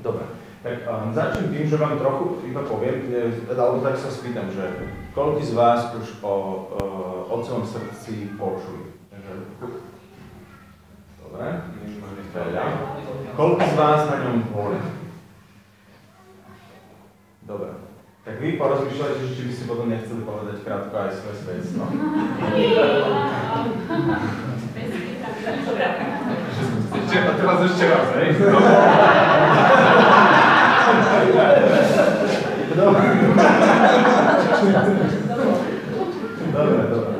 Dobre, tak um, začnem tým, že vám trochu iba poviem, alebo tak sa spýtam, že koľko z vás už o uh, otcovom srdci počuli? Dobre, veľa. Koľko z vás na ňom boli? Dobre. Tak vy porozmýšľajte, že či by ste potom nechceli povedať krátko aj svoje svedectvo. A teraz ešte raz, hej? Dobre. Dobre, dobre.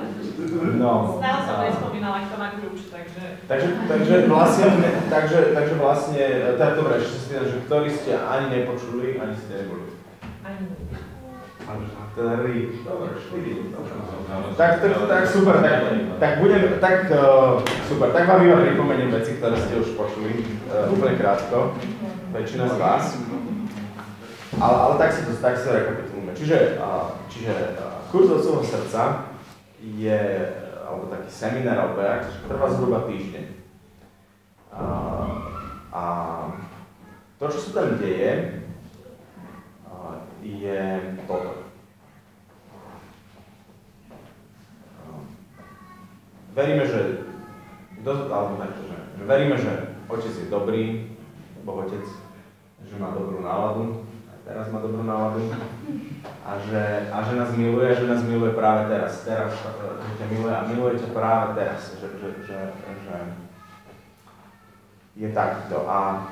No. Stále som nespomínala, kto má kľúč, takže... Takže, takže vlastne, takže, takže vlastne, tak dobre, ešte spýtam, že ktorí ste ani nepočuli, ani ste neboli. Ani Dobre, štyri. Tak, tak, tak, super, tak, tak budem, tak, uh, super, tak vám iba pripomeniem veci, ktoré ste už počuli, uh, úplne krátko, väčšina z vás. Ale, ale tak si to, tak si to rekapitulujeme. Čiže, uh, čiže uh, kurz od srdca je, alebo taký seminár, alebo jak, trvá zhruba týždeň. Uh, a to, čo sa tam deje, je toto. Veríme, že, alebo takto, že, že veríme, že Otec je dobrý, Boh Otec, že má dobrú náladu, aj teraz má dobrú náladu, a že, a že nás miluje, že nás miluje práve teraz, teraz, že ťa miluje a miluje ťa práve teraz, že, že, že, že je takto. A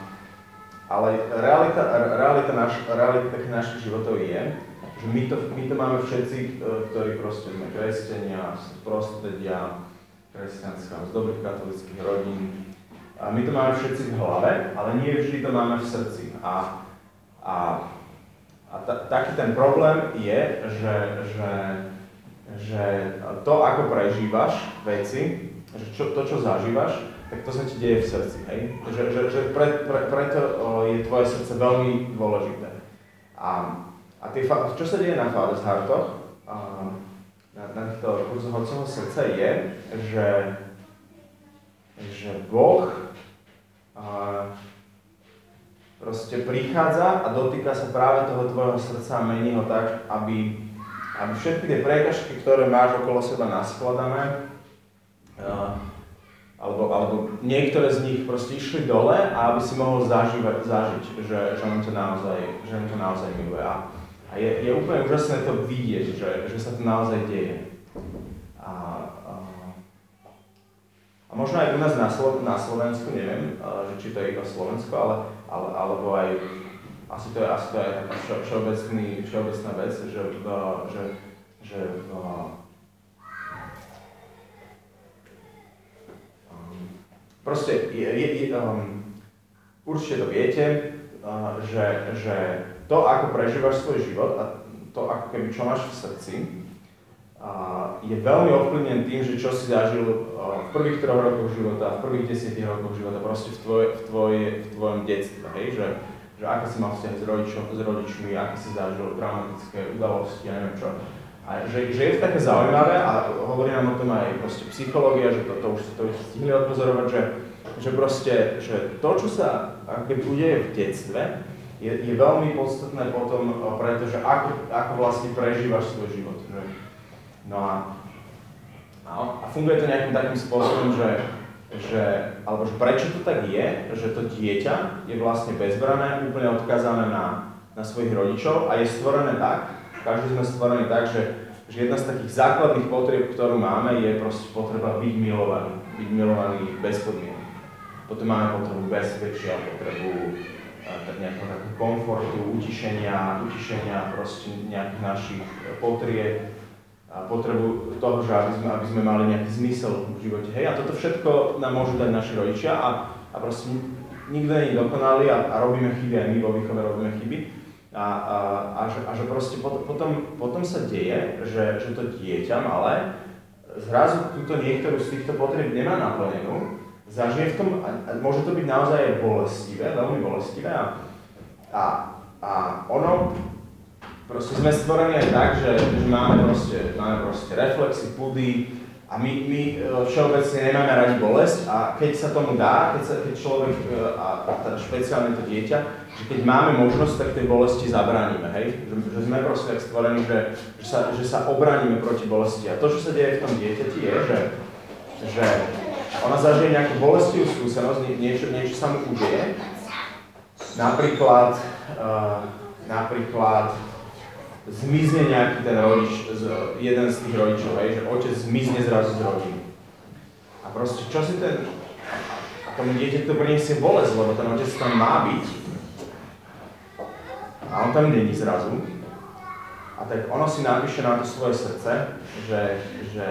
ale realita, realita, naš, realita takých našich životov je, že my to, my to máme všetci, e, ktorí proste sme kresťania, z prostredia kresťanského, z dobrých katolických rodín. A my to máme všetci v hlave, ale nie vždy to máme v srdci. A, a, a ta, taký ten problém je, že, že, že to, ako prežívaš veci, že čo, to, čo zažívaš, tak to sa ti deje v srdci, hej? Že, že, že pre, pre, preto je tvoje srdce veľmi dôležité. A, a tie, čo sa deje na Fathers Heartoch, na, na týchto kurzoch Otcovho srdca je, že, že Boh a, proste prichádza a dotýka sa práve toho tvojho srdca a mení ho tak, aby, aby všetky tie prekažky, ktoré máš okolo seba naskladané, alebo, alebo niektoré z nich proste išli dole a aby si mohol zažívať, zažiť, že, že on to naozaj, že on to naozaj miluje. A, a je, je úplne úžasné to vidieť, že, že sa to naozaj deje. A, a, a možno aj u nás na, Slo, na Slovensku, neviem, že či to je iba Slovensko, ale, ale, alebo aj, asi to je, asi to je taká všeobecný, všeobecná vec, že, že, že, že Proste je, je, je, um, určite to viete, uh, že, že to, ako prežívaš svoj život a to, ako keby čo máš v srdci, uh, je veľmi ovplyvnené tým, že čo si zažil uh, v prvých troch rokoch života, v prvých desiatich rokoch života, proste v, tvoj, v, tvoj, v tvojom detstve, hej? Že, že ako si mal vzťah s, rodičom, s rodičmi, aké si zažil traumatické udalosti, ja neviem čo. A že, že je to také zaujímavé a hovorí nám o tom aj proste psychológia, že to, to už to už stihli odpozorovať, že, že proste, že to, čo sa keby udeje v detstve, je, je veľmi podstatné potom, pretože ako, ako vlastne prežívaš svoj život. Že? No a, a funguje to nejakým takým spôsobom, že, že, alebo že prečo to tak je, že to dieťa je vlastne bezbrané, úplne odkázané na, na svojich rodičov a je stvorené tak, každý sme stvorení tak, že, že jedna z takých základných potrieb, ktorú máme, je proste potreba byť milovaný. Byť milovaný bez podmienok. Potom máme potrebu bezpečia, potrebu tak nejakého takého komfortu, utišenia, utišenia proste nejakých našich potrieb, a potrebu toho, že aby sme, aby sme mali nejaký zmysel v živote. Hej, a toto všetko nám môžu dať naši rodičia a, a proste nikto nie je dokonalý a, a robíme chyby, aj my vo výchove robíme chyby. A, a, a, že, a že proste potom, potom sa deje, že, že to dieťa malé zrazu túto niektorú z týchto potrieb nemá naplnenú, zažije v tom, a môže to byť naozaj bolestivé, veľmi bolestivé a, a, a ono, proste sme stvorení aj tak, že, že máme proste, máme proste reflexy, pudy, A my, my e, všeobecne nemáme radi bolesť a keď sa tomu dá, keď, sa, keď človek, e, a teda špeciálne to dieťa, že keď máme možnosť, tak tej bolesti zabránime, hej? Že, že sme proste tak stvorení, že, že, sa, že sa obránime proti bolesti. A to, čo sa deje v tom dieťati, je, že, že ona zažije nejakú bolestivú skúsenosť, niečo, niečo sa mu udeje. Napríklad, uh, napríklad zmizne nejaký ten rodič, z, jeden z tých rodičov, hej, že otec zmizne zrazu z rodiny. A proste, čo si ten, a tomu dieťa to priniesie bolesť, lebo ten otec tam má byť. A on tam není zrazu. A tak ono si napíše na to svoje srdce, že, že,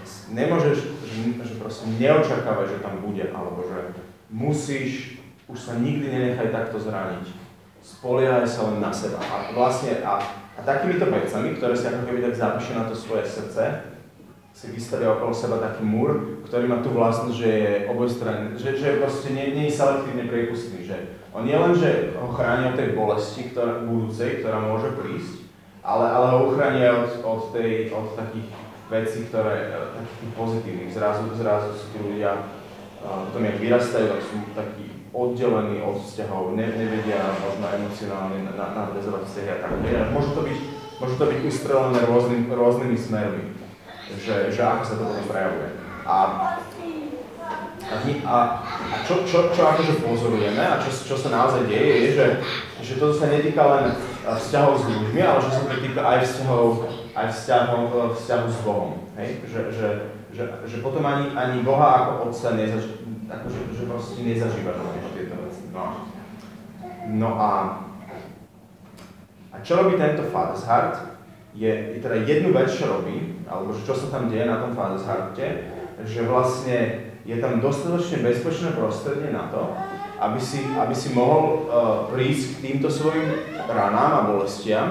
že nemôžeš, že, že proste neočakávaj, že tam bude, alebo že musíš, už sa nikdy nenechaj takto zraniť spoliehaj sa len na seba. A vlastne, a, a takýmito vecami, ktoré si ako keby tak zapíše na to svoje srdce, si vystavia okolo seba taký múr, ktorý má tú vlastnosť, že je obojstranný, že, že proste nie, nie je selektívne priepustný, že on nie len, že ho chráni od tej bolesti ktorá, budúcej, ktorá môže prísť, ale, ale ho uchráni od, od, tej, od takých vecí, ktoré, takých pozitívnych. Zrazu, zrazu sú tí ľudia, potom jak vyrastajú, tak sú takí oddelení od vzťahov, ne, nevedia možno emocionálne nadvezovať vzťahy a tak. Môže to byť, môže to byť ustrelené rôznym, rôznymi smermi, že, že ako sa to potom prejavuje. A, a, a, a čo, čo, čo akože pozorujeme a čo, čo sa naozaj deje, je, že, že toto sa netýka len vzťahov s ľuďmi, ale že sa to týka aj vzťahov, aj vzťahov, vzťahov s Bohom. Hej? Že, že, že, že potom ani, ani Boha ako Otca nezač, akože, že proste nezažívaš tieto veci. No. no a, a čo robí tento Father's je, je teda jednu vec, čo robí, alebo že čo sa tam deje na tom Father's že vlastne je tam dostatočne bezpečné prostredie na to, aby si, aby si mohol uh, prísť k týmto svojim ranám a bolestiam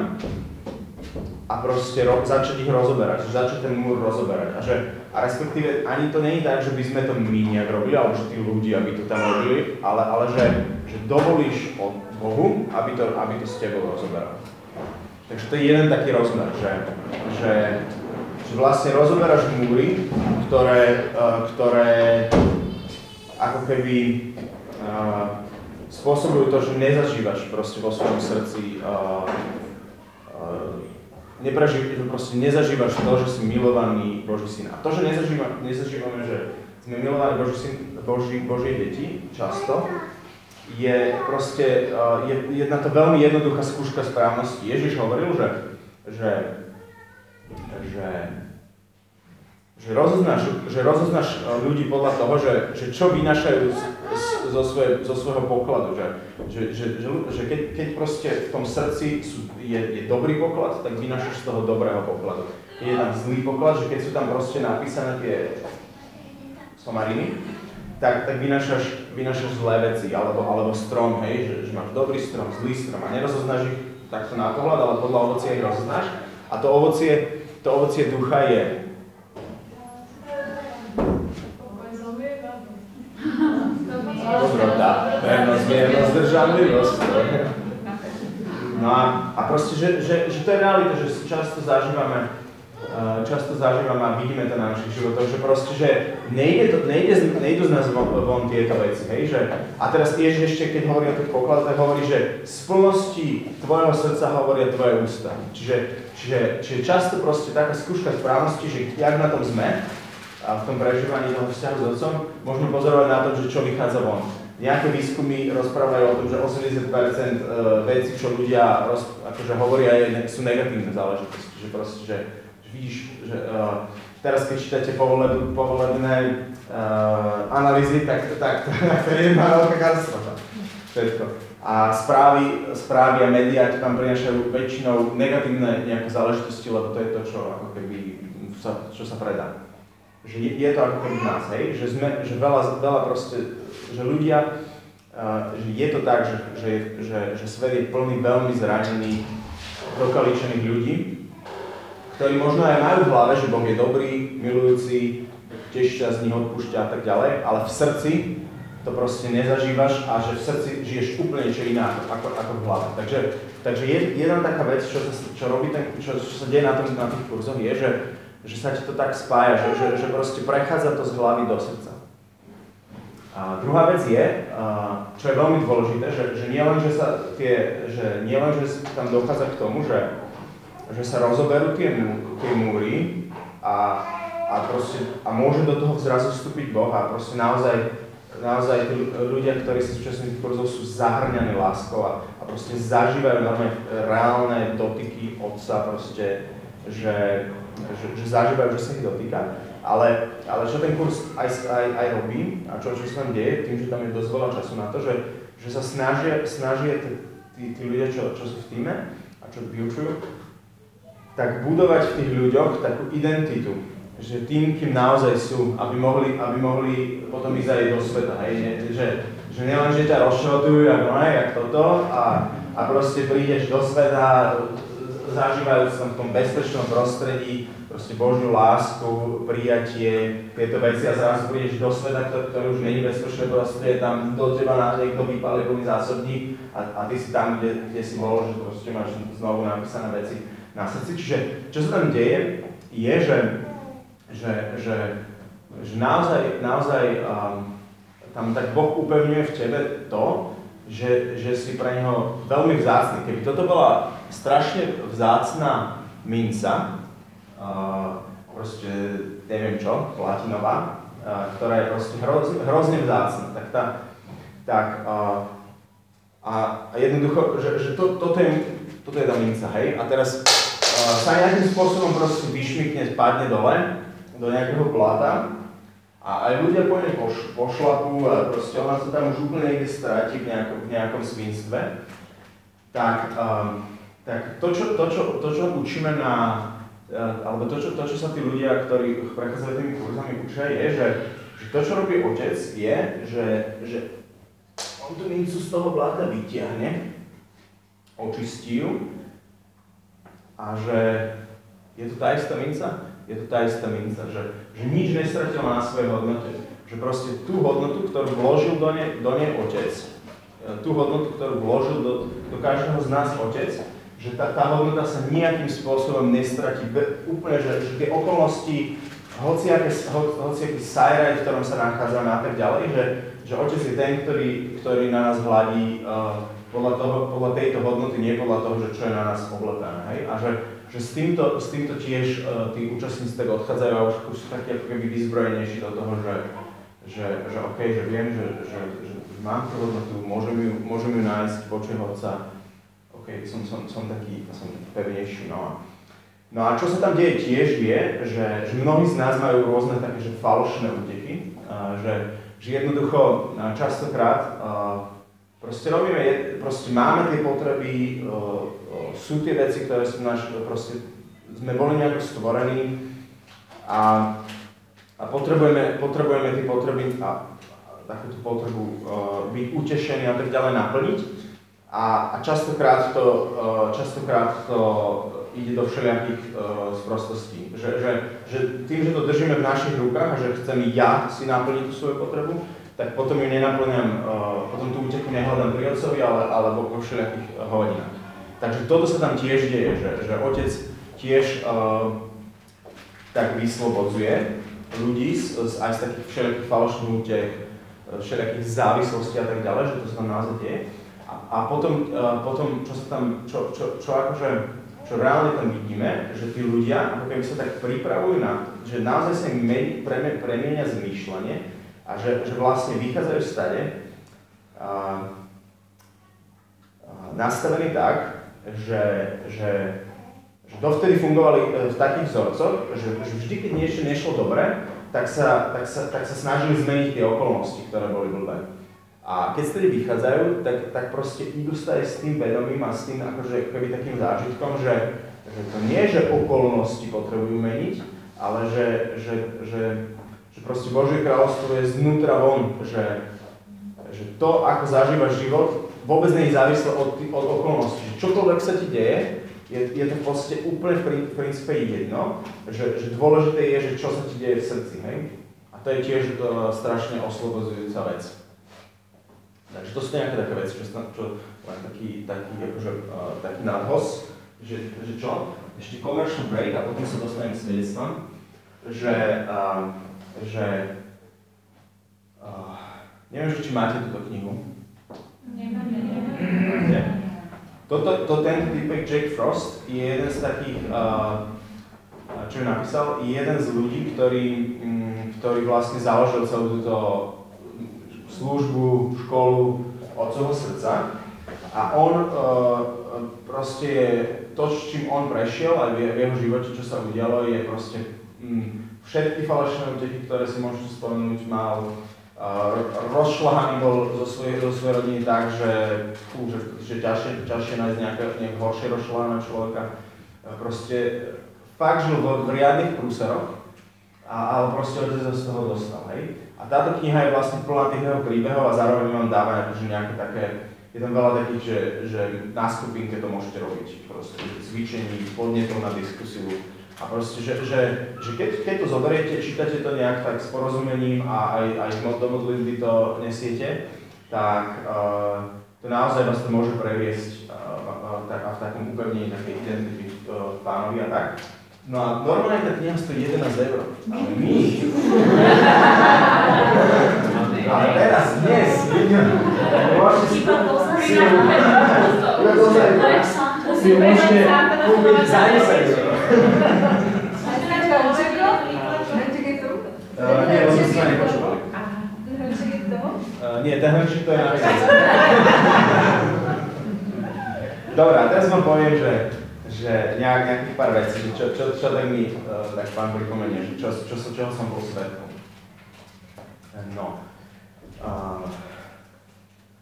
a proste ro- začať ich rozoberať, začať ten múr rozoberať. A, že, a respektíve ani to nie je tak, že by sme to my nejak robili, alebo že tí ľudia by to tam robili, ale, ale že, že dovolíš od Bohu, aby to, aby to s tebou rozoberal. Takže to je jeden taký rozmer, že, že, že vlastne rozoberáš múry, ktoré, uh, ktoré ako keby uh, spôsobujú to, že nezažívaš proste vo svojom srdci nepreží, že proste nezažívaš to, že si milovaný Boží syn. A to, že nezažíva, nezažívame, že sme milovaní Boží syn, Boží, deti často, je proste, je, je na to veľmi jednoduchá skúška správnosti. Ježiš hovoril, že, že, že že rozoznáš, že rozoznáš e, ľudí podľa toho, že, že čo vynašajú z, z, zo, svoje, zo svojho pokladu. Že, že, že, že, že keď, keď proste v tom srdci sú, je, je dobrý poklad, tak vynašaš z toho dobrého pokladu. Je tam zlý poklad, že keď sú tam proste napísané tie somariny, tak, tak vynašaš, vynašaš zlé veci, alebo, alebo strom, hej, že, že máš dobrý strom, zlý strom a nerozoznáš ich takto na pohľad, ale podľa ovocia ich rozoznáš. A to ovocie, to ovocie ducha je Dobrota, vernosť, miernosť, zdržanlivosť. No a, a proste, že, že, že to je realita, že často zažívame, často zažívame a vidíme to na našich životoch, že proste, že nejde, to, nejde, nejdu z nás von, tieto veci, hej, že a teraz Ježiš ešte, keď hovorí o tých pokladoch, tak hovorí, že z plnosti tvojho srdca hovoria tvoje ústa. Čiže, čiže, čiže často proste taká skúška správnosti, že jak na tom sme, a v tom prežívaní toho vzťahu s otcom, môžeme pozorovať na tom, že čo vychádza von. Nejaké výskumy rozprávajú o tom, že 80% e, vecí, čo ľudia roz, akože hovoria, je, sú negatívne záležitosti. Že proste, že vidíš, že uh, teraz keď čítate povoleb, povolebné uh, analýzy, tak, tak, to je jedna veľká katastrofa. Všetko. A správy, správy a médiá tam prinašajú väčšinou negatívne nejaké záležitosti, lebo to je to, čo ako keby sa, čo sa predá že je, je to ako keby nás, hej? že, sme, že veľa, veľa proste, že ľudia, uh, že je to tak, že, že, že, že svet je plný veľmi zranených, dokaličených ľudí, ktorí možno aj majú v hlave, že Boh je dobrý, milujúci, teší sa z nich, odpúšťa a tak ďalej, ale v srdci to proste nezažívaš a že v srdci žiješ úplne niečo iné ako, ako v hlave. Takže, takže jedna taká vec, čo, sa, čo, robí čo, čo sa deje na, tom, na tých kurzoch, je, že že sa ti to tak spája, že, že, že proste prechádza to z hlavy do srdca. A druhá vec je, čo je veľmi dôležité, že, že nielen, že, sa tie, že, nielen, že tam dochádza k tomu, že, že sa rozoberú tie, tie múry a, a, proste, a môže do toho zrazu vstúpiť Boh a proste naozaj, naozaj tí ľudia, ktorí sa súčasní tých kurzov sú zahrňaní láskou a, a proste zažívajú normálne reálne dotyky Otca, proste, že, že, že zažívajú, že sa ich dotýka. Ale, ale čo ten kurz aj, aj, aj robí a čo, čo sa tam deje, tým, že tam je dosť veľa času na to, že, že sa snažia, snažia tí, tí, ľudia, čo, čo sú v týme a čo vyučujú, tak budovať v tých ľuďoch takú identitu, že tým, kým naozaj sú, aby mohli, aby mohli potom ísť aj do sveta, hej, ne, že, že nielen, že ťa rozšrotujú, ako ne, jak toto, a, a proste prídeš do sveta, zažívajúc v tom bezpečnom prostredí, proste Božiu lásku, prijatie, tieto veci a zrazu prídeš do sveta, ktorý, už není bezpečné prostredie, tam do teba na niekto vypáli plný zásobník a, a ty si tam, kde, kde si bol, že proste máš znovu napísané veci na srdci. Čiže čo sa tam deje, je, že, že, že, že naozaj, naozaj um, tam tak Boh upevňuje v tebe to, že, že si pre neho veľmi vzácný. Keby toto bola strašne vzácná minca, proste neviem čo, platinová, ktorá je proste hrozne, hrozne vzácna. Tak tá, tak, a, a jednoducho, že, že to, toto, je, toto je tá minca, hej, a teraz sa nejakým spôsobom proste vyšmykne, spadne dole, do nejakého pláta. A aj ľudia po nej poš, pošlapú a proste ona sa tam už úplne niekde stráti v nejakom, v nejakom svinstve, tak, a, tak to, čo, to, čo, to, čo učíme na Eh, alebo to čo, to, čo sa tí ľudia, ktorí prechádzajú tými kurzami učia, je, že, že to, čo robí otec, je, že, že on tú mincu z toho bláta vyťahne, očistí ju a že je to tá istá minca? Je to tá istá minca, že, že nič nestratila na svojej hodnote. Že proste tú hodnotu, ktorú vložil do nej, do nej otec, eh, tú hodnotu, ktorú vložil do, do každého z nás otec, že tá, tá hodnota sa nejakým spôsobom nestratí. Úplne, že, že tie okolnosti, hociaké, ho, hociaký sajraj, v ktorom sa nachádzame a tak ďalej, že, že otec je ten, ktorý, ktorý na nás hľadí uh, podľa, toho, podľa tejto hodnoty, nie podľa toho, že čo je na nás oblepené. Hej? A že, že s, týmto, s týmto tiež uh, tí účastníci tak odchádzajú a už, už sú takí ako keby vyzbrojenejší do toho, že, že, že OK, že viem, že, že, že, že mám tú hodnotu, môžem ju, môžem ju nájsť očiach Otca, OK, som, som, som, taký, som pevnejší. No no a čo sa tam deje tiež je, že, že mnohí z nás majú rôzne také že falošné úteky, a, že, že jednoducho častokrát a, proste robíme, proste máme tie potreby, a, sú tie veci, ktoré sú náš, proste sme boli nejako stvorení a, a potrebujeme, potrebujeme tie potreby a, a takúto potrebu uh, byť utešení a tak ďalej naplniť. A, a častokrát, to, e, častokrát to ide do všelijakých sprostostí. Že, že, že tým, že to držíme v našich rukách a že chcem ja si naplniť tú svoju potrebu, tak potom ju nenaplňam, uh, potom tú úteku nehľadám pri otcovi, ale, alebo vo všelijakých uh, hodinách. Takže toto sa tam tiež deje, že, že otec tiež uh, tak vyslobodzuje ľudí z, z, aj z takých všelijakých falošných útek, všelijakých závislostí a tak ďalej, že to sa tam naozaj deje. A potom, uh, potom čo sa tam, čo, čo, čo akože, čo reálne tam vidíme, že tí ľudia ako keby sa tak pripravujú na, že naozaj sa im preme, premienia zmýšľanie a že, že vlastne vychádzajú stade uh, uh, nastavení tak, že, že, že dovtedy fungovali e, v takých vzorcoch, že, že vždy, keď niečo nešlo dobre, tak sa, tak, sa, tak sa snažili zmeniť tie okolnosti, ktoré boli blbé. A keď tedy vychádzajú, tak, tak proste idú sa aj s tým vedomím a s tým akože keby takým zážitkom, že, že to nie, že okolnosti potrebujú meniť, ale že, že, že, že proste Božie kráľovstvo je znútra von, že, že to, ako zažívaš život, vôbec nie je závislé od, od okolností. Že čokoľvek sa ti deje, je, je to v úplne v princípe jedno, že, že dôležité je, že čo sa ti deje v srdci, hej? A to je tiež to strašne oslobodzujúca vec. Takže to sú nejaké také veci, čo, čo len taký, taký, akože, uh, taký nadhos, že, že čo? Ešte commercial break a potom sa dostanem k svedectvám. že, uh, že uh, neviem, či máte túto knihu. Nie. Toto, to ten typek Jack Frost je jeden z takých, uh, čo je napísal, je jeden z ľudí, ktorý, um, ktorý vlastne založil celú túto službu, školu Otcovho srdca. A on uh, proste to, s čím on prešiel aj v jeho živote, čo sa udialo, je proste um, všetky falošné úteky, ktoré si môžete spomenúť, mal rozšľahaný bol zo svojej, zo svojej rodiny tak, že, fú, že, že ťažšie, ťažšie nájsť nejaké, horšie rozšľahaného človeka. Proste fakt žil v, v riadnych prúseroch, a, ale proste otec sa z toho dostal, hej. A táto kniha je vlastne plná tých jeho príbehov a zároveň vám dáva akože nejaké také, je tam veľa takých, že, že na skupinke to môžete robiť, proste cvičení, podnetov na diskusiu, a proste, že, že, že keď, keď to zoberiete, čítate to nejak tak s porozumením a aj, aj do modlitby to nesiete, tak uh, to naozaj vás to môže previesť uh, tak, a v takom upevnení takej identity uh, pánovi a tak. No a normálne tá kniha stojí 11 eur. Ale my... ale teraz, dnes, môžete si... Si ju môžete kúpiť za 10 eur. Uh, nie, lebo sme nepočúvali. Uh, nie, ten hrnčík to je na Dobre, a teraz vám poviem, že, že nejak, nejakých pár vecí, čo, čo, čo tak mi uh, tak pán pripomenie, že čo, čo, čo, čoho som bol svetkom. No. Uh,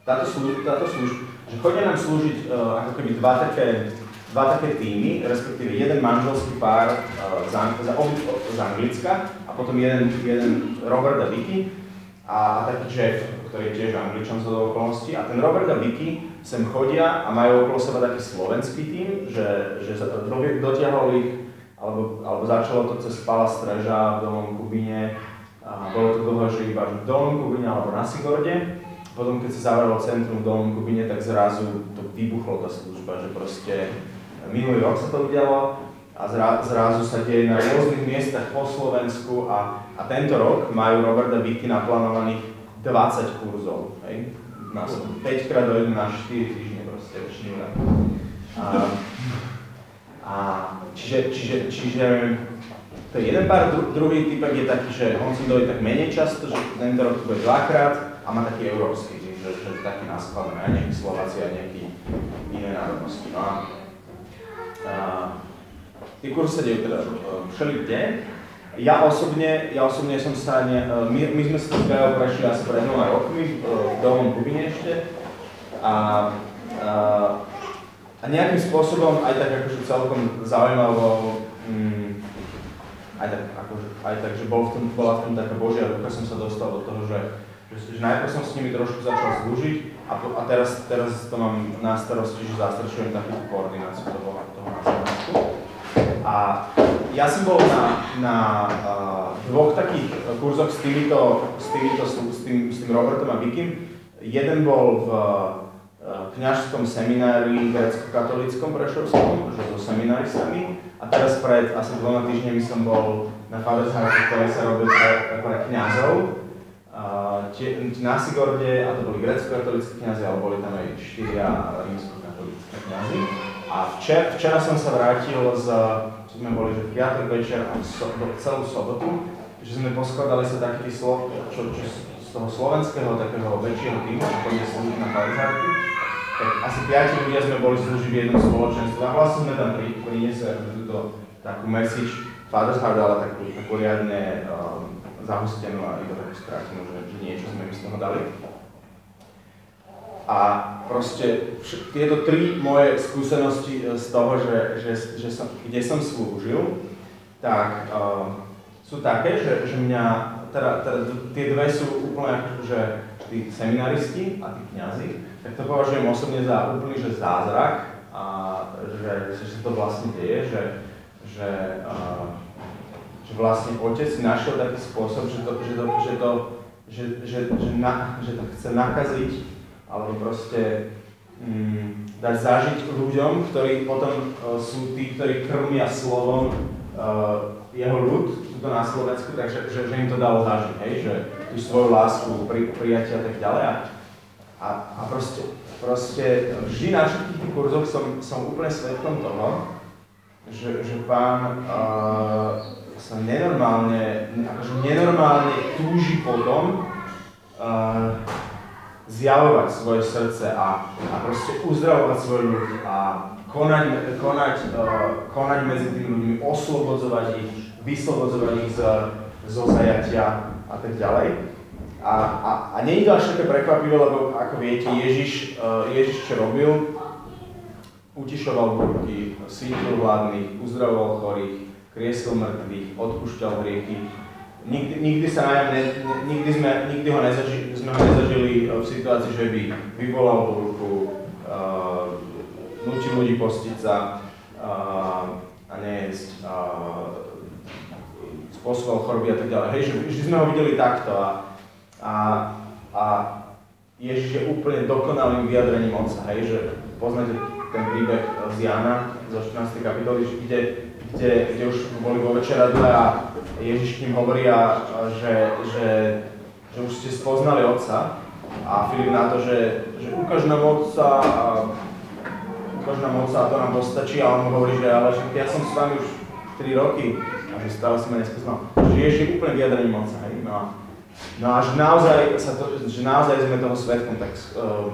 táto, služ, táto služba, že chodia nám slúžiť uh, ako keby dva také dva také týmy, respektíve jeden manželský pár uh, z, z, z Anglicka a potom jeden, jeden Robert a Vicky a, a taký Jeff, ktorý je tiež angličan z okolností. A ten Robert a Vicky sem chodia a majú okolo seba taký slovenský tým, že, že dotiahol ich, alebo, alebo začalo to cez Pala Streža v Dolnom Kubine, a bolo to dlho, že iba v Dolnom Kubine alebo na Sigorde. Potom, keď sa zavrelo centrum v Dolnom Kubine, tak zrazu to vybuchlo tá služba, že proste Minulý rok sa to udialo a zra, zrazu sa deje na rôznych miestach po Slovensku a, a tento rok majú Robert a Vicky naplánovaných 20 kurzov. Hej? Na 5 krát dojdu na 4 týždne proste šňúra. A, a čiže, čiže, čiže to je jeden pár, dru, druhý typek je taký, že on si dojde tak menej často, že tento rok bude dvakrát a má taký európsky, že, že taký naskladaný, aj nejaký Slováci, aj nejaký iné národnosti. No a Tie kurzy sa dejú teda všeli kde. Ja osobne, ja osobne som sa, ne, my, my sme sa s prešli asi pred dvoma rokmi v Dolnom Kubine ešte a, a, a nejakým spôsobom aj tak akože celkom zaujímavo, mm, aj tak, akože, aj tak, že bol v tom, bola v tom taká Božia ruka, som sa dostal do toho, že, že, že najprv som s nimi trošku začal slúžiť a, po, a teraz, teraz to mám na starosti, že zastrešujem takú koordináciu toho, toho nastavnosti. A ja som bol na, na uh, dvoch takých kurzoch s týmito, s, týmito, s, tým, s tým Robertom a Vikim. Jeden bol v uh, kňažskom seminári grecko-katolickom prešovskom, že so seminaristami. A teraz pred asi dvoma týždňami som bol na Father's Heart, ktorý sa robil pre, pre kňazov na Sigorde, a to boli grecko-katolíckí kniazy, ale boli tam aj štyria rímsko-katolícké kniazy. A včera, včera som sa vrátil z, sme boli, že piatok večer a so, celú sobotu, že sme poskladali sa taký slov, čo, čo, z toho slovenského takého väčšieho týmu, čo pôjde slúžiť na Farizárky, tak asi piati ľudia sme boli slúžiť v jednom spoločenstve a vlastne sme tam pri, priniesli túto takú message Father's Heart, ale takú, takú riadne um, zahustenú a iba takú skrátenú, že, že niečo sme mi z toho dali. A proste tieto tri moje skúsenosti e, z toho, že, že, že som, kde som slúžil, tak uh, sú také, že, že mňa, teda, teda tie dve sú úplne že tí seminaristi a tí kniazy, tak to považujem osobne za úplný že zázrak a že, že sa to vlastne deje, že, že uh, že vlastne otec našiel taký spôsob, že to, že to, že to, že, že, že, na, že to chce nakaziť, alebo proste mm, dať zažiť ľuďom, ktorí potom uh, sú tí, ktorí krmia slovom uh, jeho ľud, tuto na Slovensku, takže že, že im to dalo zažiť, hej, že tú svoju lásku, pri, prijatia a tak ďalej. A, a, a proste, proste vždy na všetkých tých kurzoch som, som úplne svetkom toho, že, že pán uh, sa nenormálne, akože nenormálne túži potom uh, zjavovať svoje srdce a, a proste uzdravovať svoj ľud a konať, konať, uh, konať medzi tými ľuďmi, oslobodzovať ich, vyslobodzovať ich z, zo zajatia a tak ďalej. A, a, a nie je to až také prekvapivé, lebo ako viete, Ježiš, uh, Ježiš čo robil? Utišoval búrky, sítil hladných, uzdravoval chorých, kriesol mŕtvych, odpúšťal hriechy, nikdy, nikdy, sa najam ne, nikdy, sme, nikdy ho nezaži, sme ho nezažili e, v situácii, že by vyvolal búrku, uh, nutil ľudí postiť sa uh, a nejesť, uh, spôsoboval choroby a tak ďalej. Hej, že vždy sme ho videli takto a, a, a Ježiš je úplne dokonalým vyjadrením Otca, hej, že poznáte ten príbeh z Jana zo 14. kapitoly, že ide, kde, kde už boli vo večeradle a Ježiš k ním hovorí, a, že, že, že už ste spoznali Otca a Filip na to, že, že ukáž nám Otca a ukáž nám Otca a to nám postačí a on mu hovorí, že ale ja som s vami už 3 roky a že stále si ma nespoznal. Že Ježiš je úplne vyjadrením Otca? No a, no a že naozaj, sa to, že naozaj sme toho svetkom, tak, uh,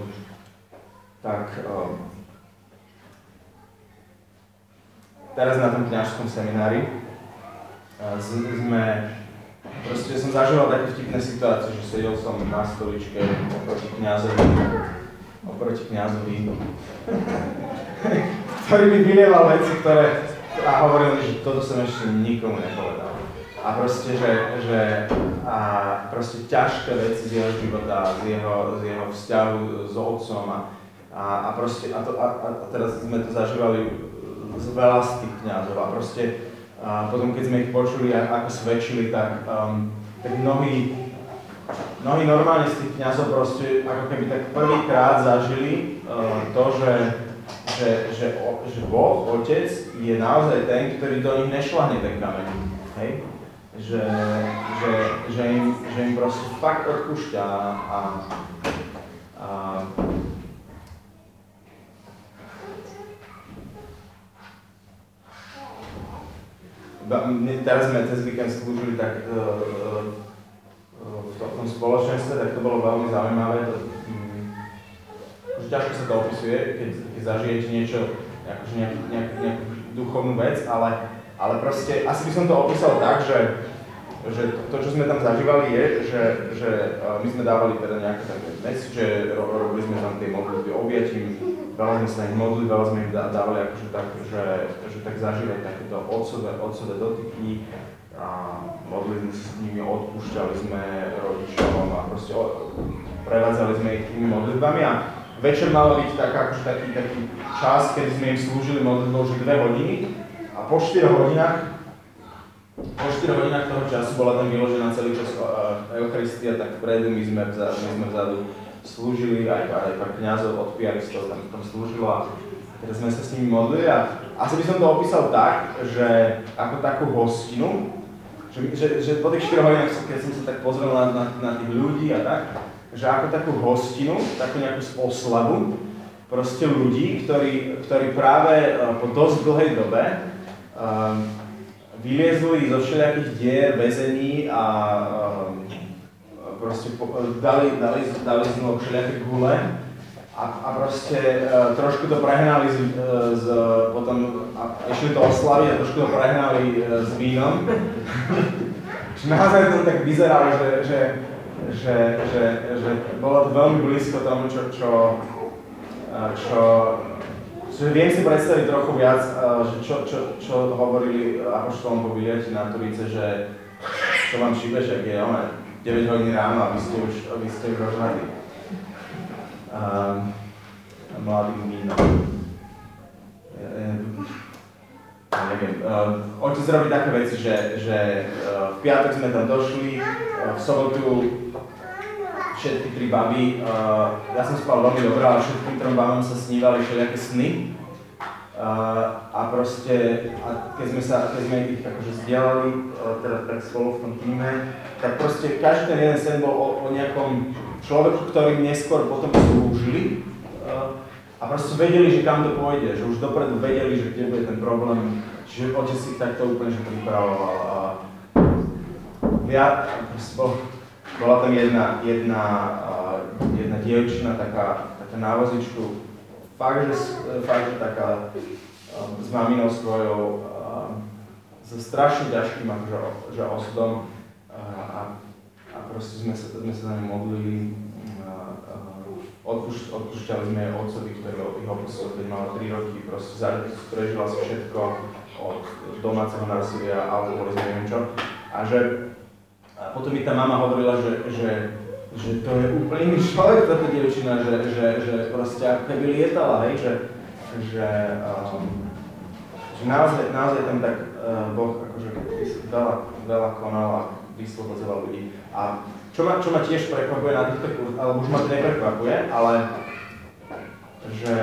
tak uh, teraz na tom kňažskom seminári sme, proste som zažíval také vtipné situácie, že sedel som na stoličke oproti kniazovi, oproti kniazovi, ktorý mi vylieval veci, ktoré, a hovoril mi, že toto som ešte nikomu nepovedal. A proste, že, že a proste ťažké veci z jeho života, z jeho, z jeho vzťahu s otcom a, a, a proste, a, to, a, a teraz sme to zažívali z veľa z tých kniazov a proste a potom, keď sme ich počuli, ako svedčili, tak, um, tak mnohí, mnohí normálne z tých kniazov proste ako keby tak prvýkrát zažili uh, to, že, že, že, o, že Boh, Otec, je naozaj ten, ktorý do nich nešlahne ten kameň. Hej? Že, že, že, im, že im proste fakt odpúšťa a, a teraz sme cez víkend slúžili tak uh, uh, v tom spoločenstve, tak to bolo veľmi zaujímavé. To, um, už ťažko sa to opisuje, keď, keď zažijete niečo, akože nejak, nejak, nejakú duchovnú vec, ale, ale proste asi by som to opísal tak, že že to, čo sme tam zažívali je, že, že my sme dávali teda nejaké také že ro, robili sme tam tie modlitby objatím, veľa sme sa ich modlili, veľa sme im dávali akože tak, že, že tak zažívať takéto otcové, otcové dotyky a modlili sme sa s nimi, odpúšťali sme rodičom a proste prevádzali sme ich tými modlitbami. A večer malo byť tak, akože taký, taký čas, kedy sme im slúžili modlitbou, že dve hodiny. A po 4 hodinách po 4 hodinách toho času bola tam vyložená celý čas Eucharistia, tak vpredu my sme vzadu, my sme vzadu slúžili, aj, aj pár kniazov od piaristov tam, tam slúžilo a teraz sme sa s nimi modlili a asi by som to opísal tak, že ako takú hostinu, že, že, že po tých 4 hodinách, keď som sa tak pozrel na, na, na tých ľudí a tak, že ako takú hostinu, takú nejakú oslavu, proste ľudí, ktorí, ktorí práve po dosť dlhej dobe um, vyliezli zo všelijakých dier, väzení a uh, proste po, dali, dali, dali z nich všelijaké gule a, a proste uh, trošku to prehnali z, uh, z potom a išli to oslaviť a trošku to prehnali uh, s vínom. naozaj to tak vyzeralo, že, že, že, že, že bolo to veľmi blízko tomu, čo, čo, čo Čiže viem si predstaviť trochu viac, eh, že čo, čo, čo hovorili apoštolom po na Turice, že čo vám šíbe, že je ona 9 hodín ráno a vy ste už, vy ste už rozhľadí. Um, mladý víno. Ja, neviem. Uh, otec robí také veci, že, že uh, v piatok sme tam došli, uh, v sobotu všetky tri baby, uh, ja som spal veľmi dobre, ale všetkým trom babám sa snívali všelijaké sny. A proste, a keď sme sa, keď sme ich akože zdieľali, teda tak spolu v tom týme, tak proste každý ten jeden sen bol o, o nejakom človeku, ktorý neskôr potom slúžili a proste vedeli, že kam to pôjde, že už dopredu vedeli, že kde bude ten problém, čiže otec si takto úplne že pripravoval a ja, bola tam jedna, jedna, jedna dievčina, taká, taká návozičku, fakt, že, fakt, že taká um, s maminou svojou, um, so strašne ťažkým akože, že osudom a, a proste sme sa, sme sa za ňu modlili. Odpúšť, odpúšťali sme otcovi, ktorý ich opustil, keď mala 3 roky, proste prežila si všetko od domáceho násilia, alkoholizmu, neviem čo. A že a potom mi tá mama hovorila, že, že že to je úplne iný človek, táto dievčina, že, že, že proste ako keby lietala, hej, že, že, um, že naozaj, naozaj tam tak uh, Boh akože veľa, veľa konal a vyslobodzoval ľudí. A čo ma, čo ma tiež prekvapuje na týchto kurzoch, alebo už ma to neprekvapuje, ale že,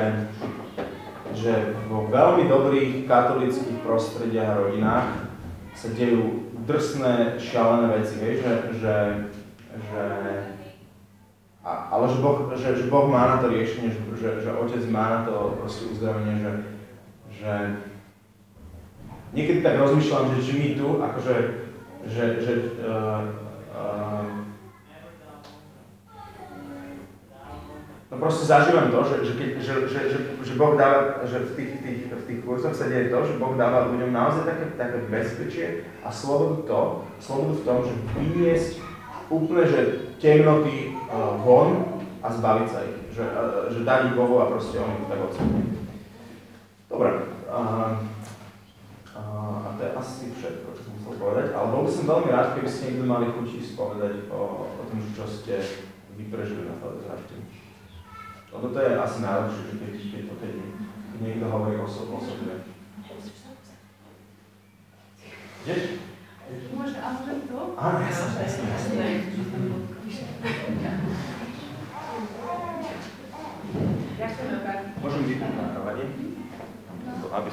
že vo veľmi dobrých katolických prostrediach a rodinách sa dejú drsné, šialené veci, hej, že, že, že a, ale že boh, že, že boh má na to riešenie, že, že, že Otec má na to proste uzdravenie, že, že niekedy tak rozmýšľam, že, že my tu, akože, že, že uh, uh, no proste zažívam to, že, že, keď, že, že, že, že Boh dáva, že v tých, tých, v tých kurzoch sa deje to, že Boh dáva ľuďom naozaj také, také bezpečie a slobodu to, slobodu v tom, že vyniesť úplne, že temnoty von a zbaviť sa ich. Že, že dať ich Bohu a proste oni tak oceniť. Dobre. Uh, uh, a to je asi všetko, čo som chcel povedať. Ale bol by som veľmi rád, keby ste niekto mali chuť spovedať o, o tom, čo ste vyprežili na to zvražde. Lebo to je asi najlepšie, že keď, keď, keď niekto hovorí o, so, o sebe. Ideš? Môže, ale to? Áno, jasne, jasne, jasne. Можем видно на а, проводе? Aby.